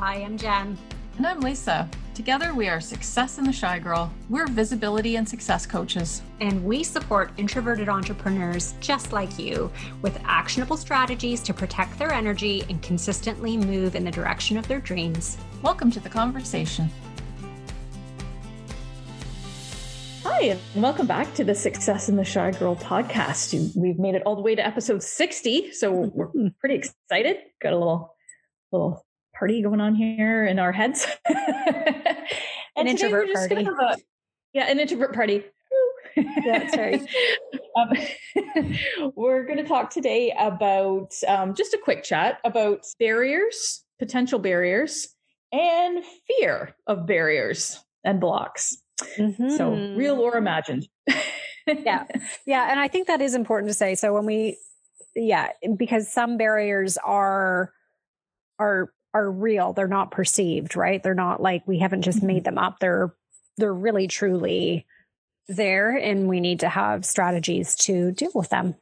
Hi, I'm Jen. And I'm Lisa. Together, we are Success in the Shy Girl. We're visibility and success coaches. And we support introverted entrepreneurs just like you with actionable strategies to protect their energy and consistently move in the direction of their dreams. Welcome to the conversation. Hi, and welcome back to the Success in the Shy Girl podcast. We've made it all the way to episode 60, so we're pretty excited. Got a little little party going on here in our heads. an introvert party. A, yeah, an introvert party. yeah, sorry. um, we're going to talk today about um, just a quick chat about barriers, potential barriers, and fear of barriers and blocks. Mm-hmm. So, real or imagined. yeah. Yeah. And I think that is important to say. So, when we, yeah, because some barriers are, are are real. They're not perceived right? They're not like we haven't just made mm-hmm. them up. They're they're really truly there and we need to have strategies to deal with them.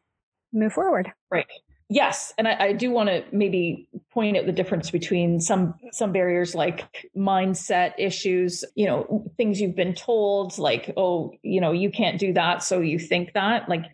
Move forward. Right. Yes and i, I do want to maybe point out the difference between some some barriers like mindset issues you know things you've been told like oh you know you can't do that so you think that like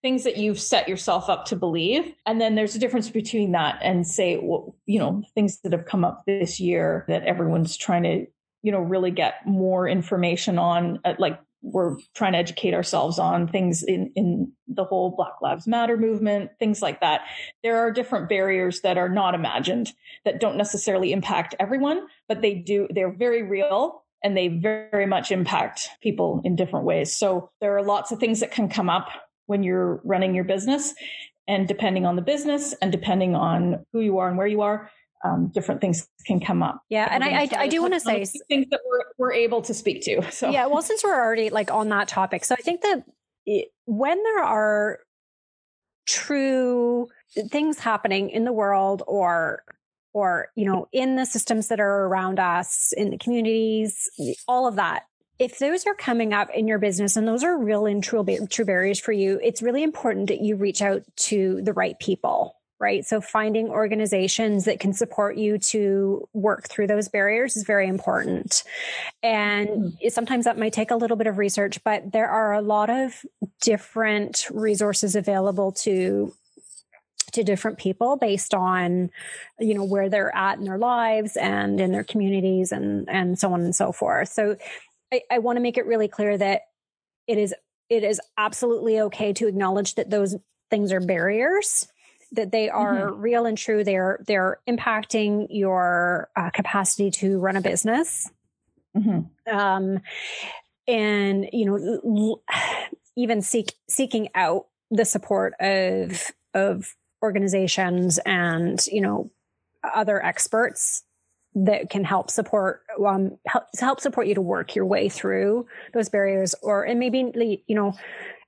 things that you've set yourself up to believe. And then there's a difference between that and say well, you know things that have come up this year that everyone's trying to you know really get more information on uh, like we're trying to educate ourselves on things in, in the whole Black Lives Matter movement, things like that. There are different barriers that are not imagined that don't necessarily impact everyone, but they do, they're very real and they very much impact people in different ways. So there are lots of things that can come up when you're running your business. And depending on the business and depending on who you are and where you are, um, different things can come up. Yeah, and I, I, I do want to say things that we're, we're able to speak to. So yeah, well, since we're already like on that topic, so I think that it, when there are true things happening in the world or or you know in the systems that are around us in the communities all of that if those are coming up in your business and those are real and true, true barriers for you it's really important that you reach out to the right people right? So finding organizations that can support you to work through those barriers is very important. And mm-hmm. sometimes that might take a little bit of research, but there are a lot of different resources available to to different people based on you know where they're at in their lives and in their communities and and so on and so forth so i, I want to make it really clear that it is it is absolutely okay to acknowledge that those things are barriers that they are mm-hmm. real and true. They're they're impacting your uh, capacity to run a business. Mm-hmm. Um, and you know, even seek seeking out the support of of organizations and you know other experts that can help support um help, help support you to work your way through those barriers or and maybe you know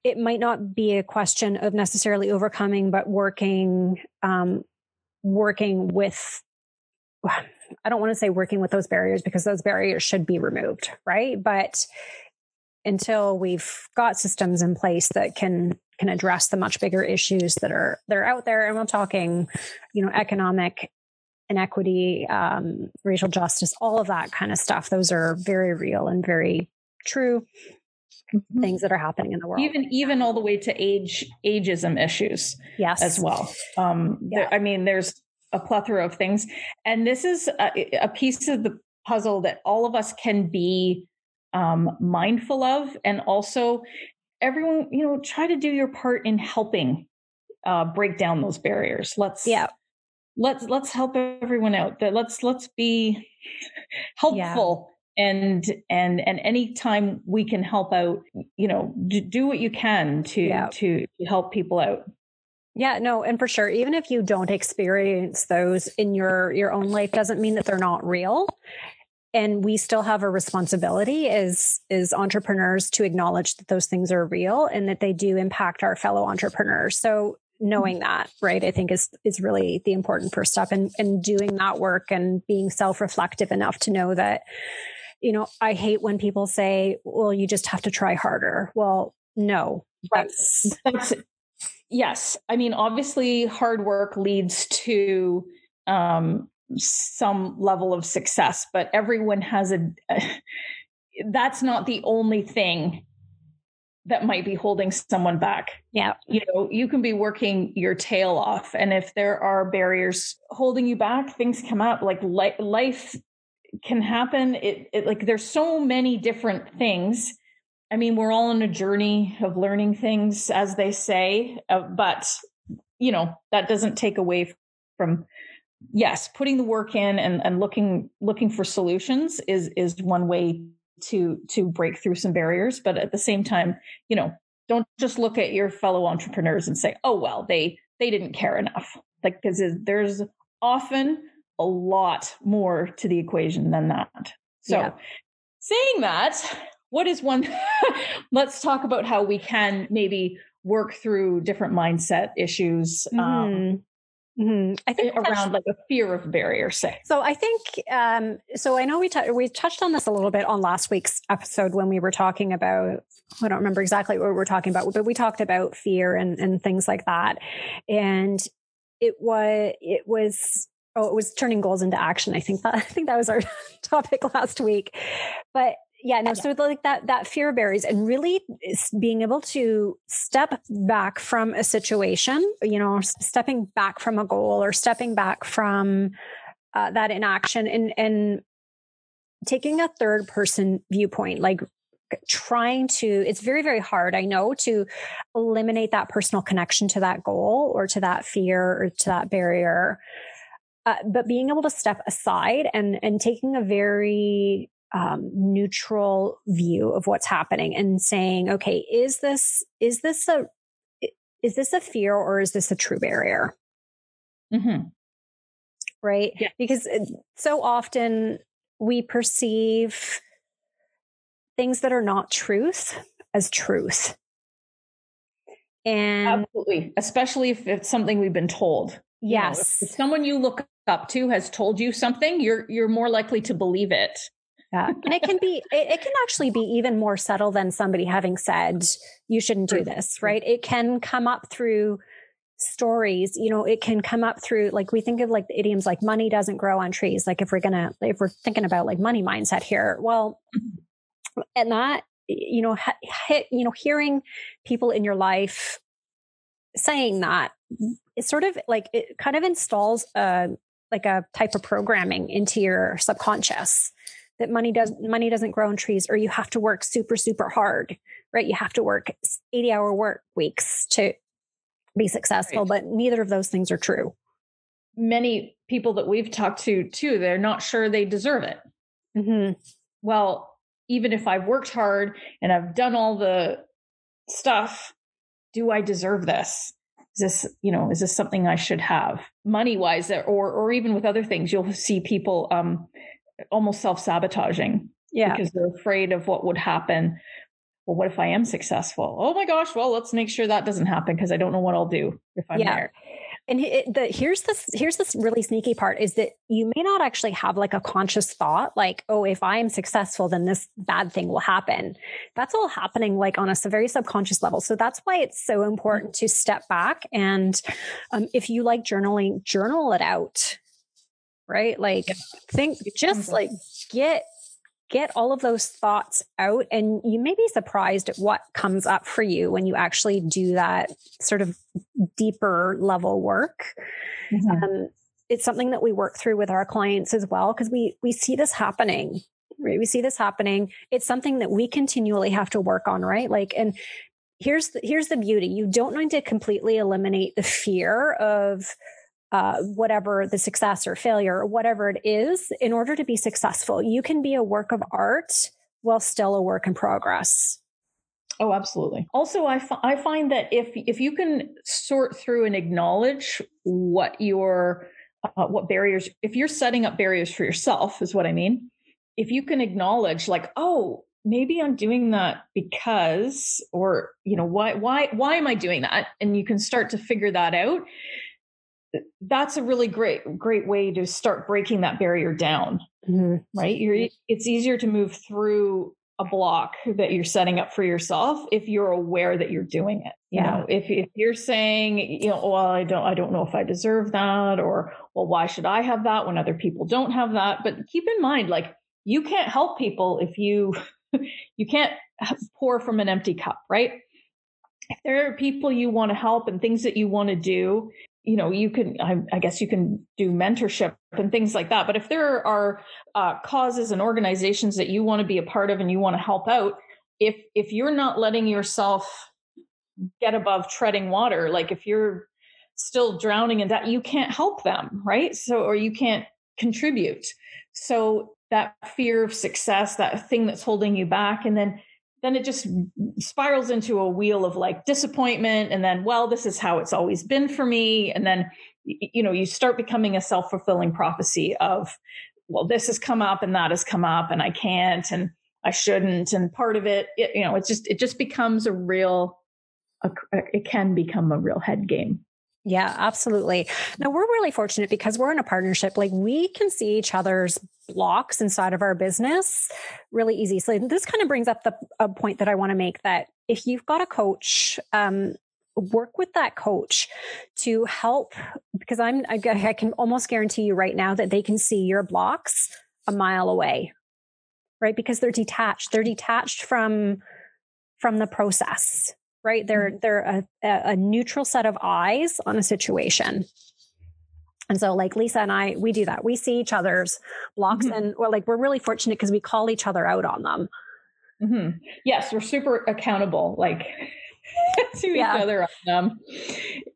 it might not be a question of necessarily overcoming, but working, um, working with, I don't want to say working with those barriers because those barriers should be removed, right? But until we've got systems in place that can can address the much bigger issues that are that are out there, and we're talking, you know, economic inequity, um, racial justice, all of that kind of stuff. Those are very real and very true. Things that are happening in the world. Even even all the way to age ageism issues, yes, as well. Um, yeah. there, I mean, there's a plethora of things, and this is a, a piece of the puzzle that all of us can be um, mindful of, and also everyone, you know, try to do your part in helping uh, break down those barriers. Let's yeah let's let's help everyone out that let's let's be helpful and and and anytime we can help out you know do what you can to yeah. to, help people out. Yeah no and for sure even if you don't experience those in your your own life doesn't mean that they're not real. And we still have a responsibility as as entrepreneurs to acknowledge that those things are real and that they do impact our fellow entrepreneurs. So knowing that right i think is is really the important first step and and doing that work and being self-reflective enough to know that you know, I hate when people say, well, you just have to try harder. Well, no, that's, that's, yes. I mean, obviously hard work leads to, um, some level of success, but everyone has a, a that's not the only thing that might be holding someone back. Yeah. You know, you can be working your tail off. And if there are barriers holding you back, things come up like li- life can happen. It, it like there's so many different things. I mean, we're all on a journey of learning things, as they say, uh, but you know, that doesn't take away from yes, putting the work in and, and looking looking for solutions is is one way to to break through some barriers but at the same time you know don't just look at your fellow entrepreneurs and say oh well they they didn't care enough like because there's often a lot more to the equation than that so yeah. saying that what is one let's talk about how we can maybe work through different mindset issues um, mm. Mm-hmm. I think around like a fear of barrier, say. So I think, um, so I know we t- we touched on this a little bit on last week's episode when we were talking about. I don't remember exactly what we were talking about, but we talked about fear and and things like that, and it was it was oh it was turning goals into action. I think that I think that was our topic last week, but yeah no so like that that fear barriers and really being able to step back from a situation you know stepping back from a goal or stepping back from uh, that inaction and and taking a third person viewpoint like trying to it's very very hard i know to eliminate that personal connection to that goal or to that fear or to that barrier uh, but being able to step aside and and taking a very um, neutral view of what's happening and saying, okay, is this is this a is this a fear or is this a true barrier? Mm-hmm. Right? Yeah. Because so often we perceive things that are not truth as truth. And absolutely, especially if it's something we've been told. Yes. You know, if someone you look up to has told you something, you're you're more likely to believe it yeah. And it can be, it, it, can actually be even more subtle than somebody having said, you shouldn't do this, right? It can come up through stories, you know, it can come up through, like we think of like the idioms like money doesn't grow on trees. Like if we're going to, if we're thinking about like money mindset here, well, mm-hmm. and that, you know, hit, you know, hearing people in your life saying that, it's sort of like, it kind of installs a, like a type of programming into your subconscious that money does money doesn't grow on trees or you have to work super super hard right you have to work 80 hour work weeks to be successful right. but neither of those things are true many people that we've talked to too they're not sure they deserve it mm-hmm. well even if i've worked hard and i've done all the stuff do i deserve this is this you know is this something i should have money wise or or even with other things you'll see people um almost self sabotaging. Yeah. Because they're afraid of what would happen. Well, what if I am successful? Oh my gosh. Well, let's make sure that doesn't happen because I don't know what I'll do if I'm yeah. there. And it, the, here's this here's this really sneaky part is that you may not actually have like a conscious thought like oh if I am successful then this bad thing will happen. That's all happening like on a very subconscious level. So that's why it's so important to step back and um, if you like journaling, journal it out right? Like think just like get get all of those thoughts out and you may be surprised at what comes up for you when you actually do that sort of deeper level work. Mm-hmm. Um, it's something that we work through with our clients as well because we we see this happening right we see this happening it's something that we continually have to work on right like and here's the, here's the beauty you don't need to completely eliminate the fear of uh, whatever the success or failure or whatever it is in order to be successful you can be a work of art while still a work in progress. Oh absolutely. Also I, f- I find that if if you can sort through and acknowledge what your uh, what barriers if you're setting up barriers for yourself is what i mean if you can acknowledge like oh maybe i'm doing that because or you know why why why am i doing that? And you can start to figure that out that's a really great great way to start breaking that barrier down mm-hmm. right You're, it's easier to move through a block that you're setting up for yourself if you're aware that you're doing it. You Yeah. know, if if you're saying, you know, well, I don't I don't know if I deserve that or well, why should I have that when other people don't have that? But keep in mind like you can't help people if you you can't pour from an empty cup, right? If there are people you want to help and things that you want to do, you know, you can, I, I guess you can do mentorship and things like that. But if there are uh, causes and organizations that you want to be a part of and you want to help out, if if you're not letting yourself get above treading water, like if you're still drowning in that, you can't help them, right? So, or you can't contribute. So that fear of success, that thing that's holding you back, and then then it just spirals into a wheel of like disappointment and then well this is how it's always been for me. And then you know you start becoming a self-fulfilling prophecy of well this has come up and that has come up and i can't and i shouldn't. And part of it, it you know it's just it just becomes a real a, it can become a real head game Yeah, absolutely. Now we're really fortunate because we're in a partnership. Like we can see each other's blocks inside of our business really easy. So this kind of brings up the a point that I want to make that if you've got a coach, um, work with that coach to help because I'm I, I can almost guarantee you right now that they can see your blocks a mile away, right? Because they're detached. They're detached from from the process right? They're they're a, a neutral set of eyes on a situation. And so like Lisa and I, we do that. We see each other's blocks Mhm. and well, like we're really fortunate because we call each other out on them. Mhm. yes we're super accountable like to Yeah. each other um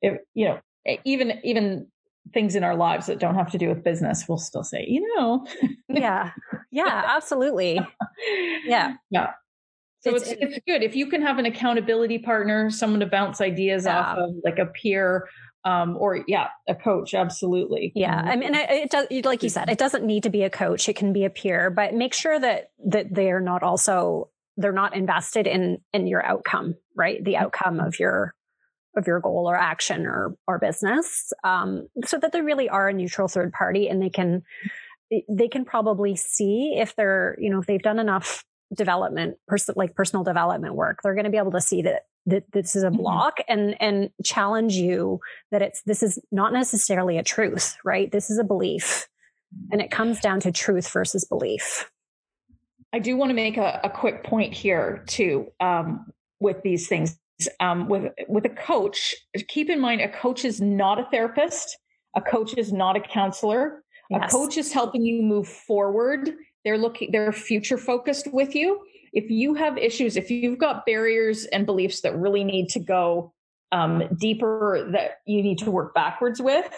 if, you know even even things in our lives that don't have to do with business we'll still say you know Yeah. Yeah, absolutely. Yeah. yeah so it's, It's- it's good if you can have an accountability partner someone to bounce ideas off of like a peer um or yeah a coach absolutely Yeah. I mean, it, it does, like you said, it doesn't need to be a coach. It can be a peer, but make sure that, that they're not also, they're not invested in, in your outcome, right? The outcome of your, of your goal or action or, or business. Um, so that they really are a neutral third party and they can, they can probably see if they're, you know, if they've done enough development, pers- like personal development work, they're going to be able to see that, that this is a Mhm. block and, and challenge you that it's, this is not necessarily a truth, right? This is a belief and it comes down to truth versus belief. I do want to make a, a quick point here too um, with these things. Um, with with a coach, keep in mind a coach is not a therapist. A coach is not a counselor. A coach is helping you move forward. They're looking. They're future focused with you. If you have issues, if you've got barriers and beliefs that really need to go um, deeper, that you need to work backwards with,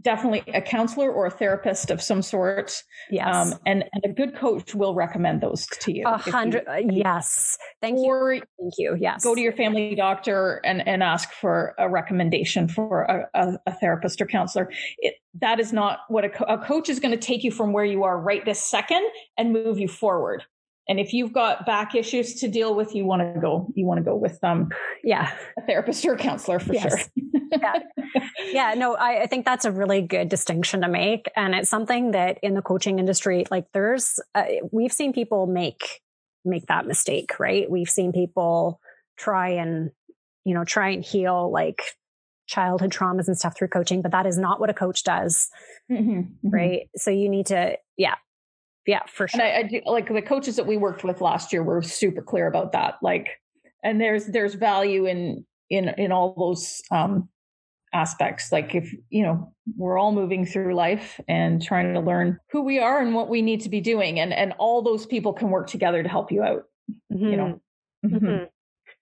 definitely a counselor or a therapist of some sort Yes. um, and, and a good coach will recommend those to you. a If you- hundred. uh, yes. Thank you. Thank you. Yes. go to your family doctor and, and ask for a recommendation for a, a, a therapist or counselor. It, that is not what a, co- a coach is going to take you from where you are right this second and move you forward. And if you've got back issues to deal with, you want to go. You want to go with um, yeah. a therapist or a counselor for Yes. sure. yeah. yeah, no, I, I think that's a really good distinction to make. And it's something that in the coaching industry, like there's, uh, we've seen people make, make that mistake, right? We've seen people try and, you know, try and heal like childhood traumas and stuff through coaching, but that is not what a coach does, Mhm, mhm. right? So you need to, yeah, yeah, for And sure. I, I do like the coaches that we worked with last year were super clear about that. Like, and there's there's value in in in all those um, aspects. Like, if you know, we're all moving through life and trying to learn who we are and what we need to be doing, and and all those people can work together to help you out. You know, Mhm. Mhm. Mhm.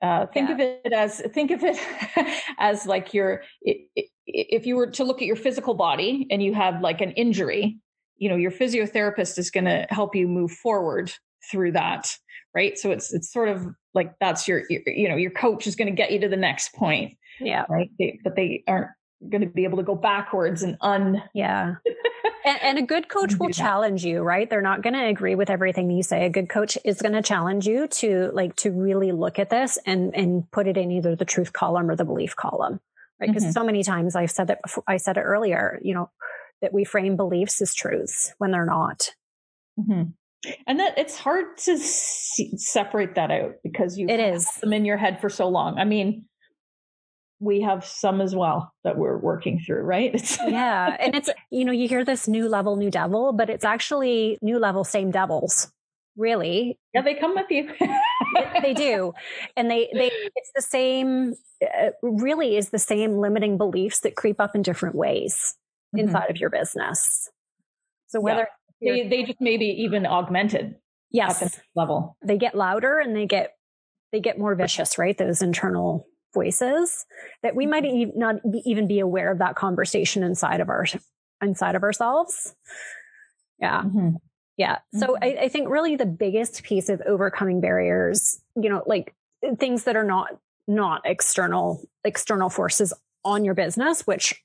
Uh, think Yeah. of it as think of it as like your i- i- if you were to look at your physical body and you have like an injury you know your physiotherapist is going to help you move forward through that right so it's it's sort of like that's your, your you know your coach is going to get you to the next point yeah, right they, but they aren't going to be able to go backwards and un yeah. and, and a good coach will challenge you, right? They're not going to agree with everything you say. A good coach is going to challenge you to like to really look at this and and put it in either the truth column or the belief column, right? Because Mhm. so many times I've said that before, I said it earlier, you know, that we frame beliefs as truths when they're not. Mhm. and that it's hard to see, separate that out because you it is. them in your head for so long. I mean we have some as well that we're working through right? It's yeah and it's you know you hear this new level new devil but it's actually new level same devils really. Yeah they come with you. They do. And they they it's the same uh, really is the same limiting beliefs that creep up in different ways mm-hmm. inside of your business so whether yeah. they, they just maybe even augmented yes level they get louder and they get they get more vicious right those internal voices that we might mm-hmm. not even be aware of that conversation inside of our inside of ourselves yeah mm-hmm. yeah so mm-hmm. I, I think really the biggest piece of overcoming barriers you know like things that are not not external external forces on your business which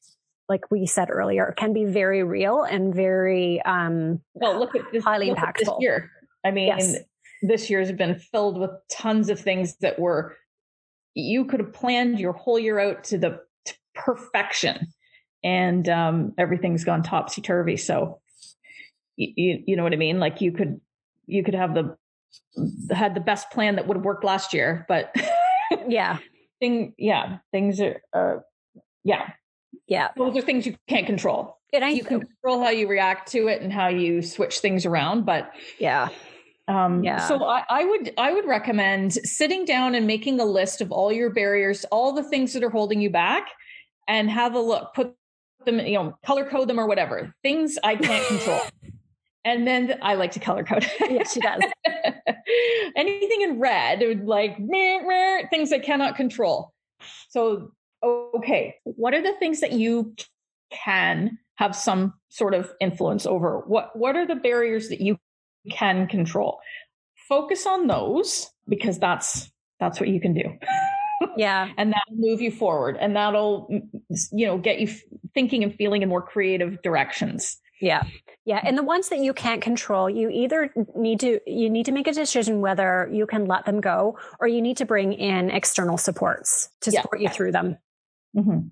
like we said earlier can be very real and very um well look at this highly impactful this year i mean yes. this year has been filled with tons of things that were you could have planned your whole year out to the to perfection and um, everything's gone topsy turvy. So you, you know what I mean? Like you could, you could have the, had the best plan that would have worked last year, but yeah, thing, yeah, things are, uh, yeah. Yeah. Those are things you can't control. You can control how you react to it and how you switch things around, but yeah, um, yeah. So I, I, would I would recommend sitting down and making a list of all your barriers, all the things that are holding you back, and have a look. Put them, you know, color code them or whatever things I can't control. and then I like to color code. yeah, she does. Anything in red, like meh, meh, things I cannot control. So okay, what are the things that you can have some sort of influence over? What what are the barriers that you can control. Focus on those because that's that's what you can do. yeah. and that'll move you forward and that'll you know get you thinking and feeling in more creative directions. Yeah. Yeah, and the ones that you can't control, you either need to you need to make a decision whether you can let them go or you need to bring in external supports to support yeah. you through them. Mm-hmm.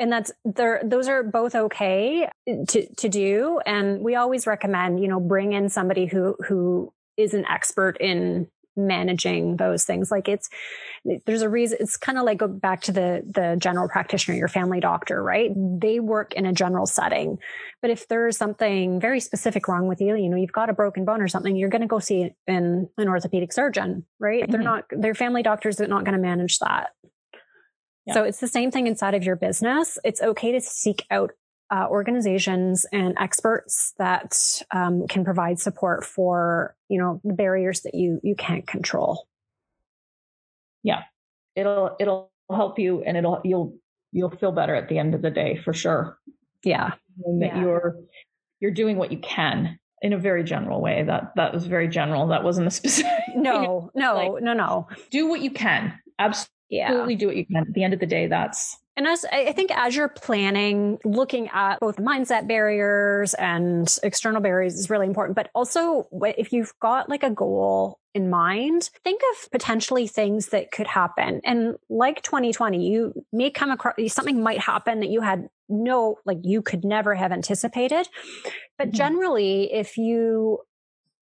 And that's there those are both okay to to do. And we always recommend you know bring in somebody who who is an expert in managing those things. Like it's there's a reason it's kind of like go back to the the general practitioner your family doctor right? They work in a general setting. But if there's something very specific wrong with you you know you've got a broken bone or something you're going to go see an, an orthopedic surgeon right? Mm-hmm. they're not they're family doctors that are not going to manage that so it's the same thing inside of your business. It's okay to seek out uh, organizations and experts that um, can provide support for you know the barriers that you you can't control. Yeah, it'll it'll help you, and it'll you'll you'll feel better at the end of the day for sure. Yeah, and that yeah. you're you're doing what you can in a very general way. That that was very general. That wasn't a specific. No, no, like, no, no. Do what you can. Absolutely yeah. do what you can. At the end of the day, that's and as I think as you're planning, looking at both mindset barriers and external barriers is really important. But also, if you've got like a goal in mind, think of potentially things that could happen. And like 2020, you may come across something might happen that you had no, like you could never have anticipated. But mm-hmm. generally, if you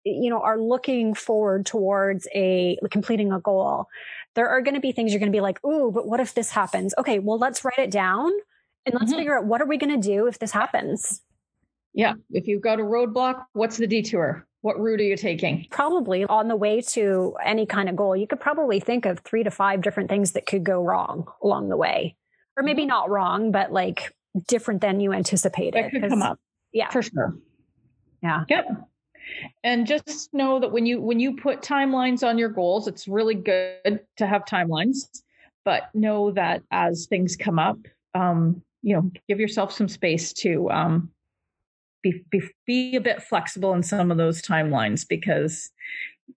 you know are looking forward towards a completing a goal there are going to be things you're going to be like ooh but what if this happens? Okay well let's write it down and let's mm-hmm. figure out what are we going to do if this happens? Yeah if you've got a roadblock what's the detour? What route are you taking? Probably on the way to any kind of goal you could probably think of three to five different things that could go wrong along the way or maybe mm-hmm. not wrong but like different than you anticipated that could come up. Yeah. For sure. Yeah. Yep and just know that when you when you put timelines on your goals it's really good to have timelines but know that as things come up um, you know give yourself some space to um, be, be be a bit flexible in some of those timelines because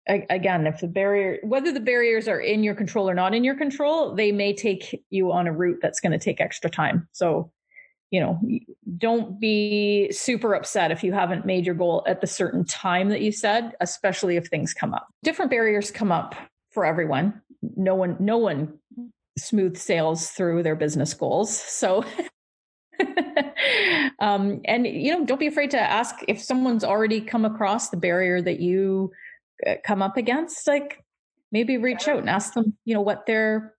again if the barrier whether the barriers are in your control or not in your control they may take you on a route that's going to take extra time. So you know, don't be super upset if you haven't made your goal at the certain time that you said, especially if things come up. Different barriers come up for everyone. No one, no one smooth sails through their business goals. So um, and you know, don't be afraid to ask if someone's already come across the barrier that you uh, come up against. Like maybe reach out and ask them, you know, what their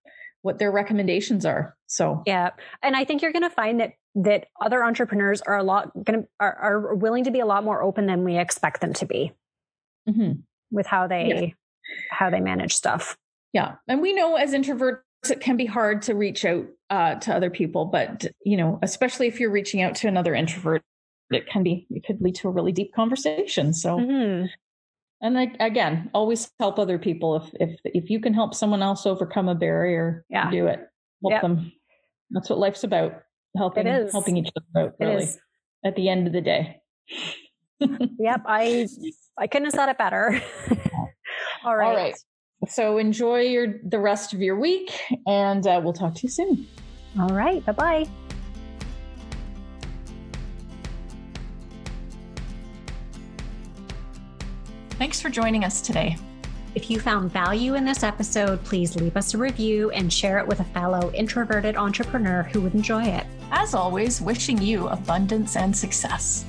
what their recommendations are. So yeah, and I think you're going to find that that other entrepreneurs are a lot going to are, are willing to be a lot more open than we expect them to be mm-hmm. with how they yeah. how they manage stuff. Yeah, and we know as introverts it can be hard to reach out uh, to other people, but you know, especially if you're reaching out to another introvert, it can be it could lead to a really deep conversation. So, mm-hmm. And again, always help other people if if if you can help someone else overcome a barrier, yeah. do it. Help yep. them. That's what life's about. Helping helping each other out. Really, at the end of the day. yep, I I couldn't have said it better. All right. All right. So enjoy your the rest of your week, and uh, we'll talk to you soon. All right. Bye bye Thanks for joining us today. If you found value in this episode, please leave us a review and share it with a fellow introverted entrepreneur who would enjoy it. As always, wishing you abundance and success.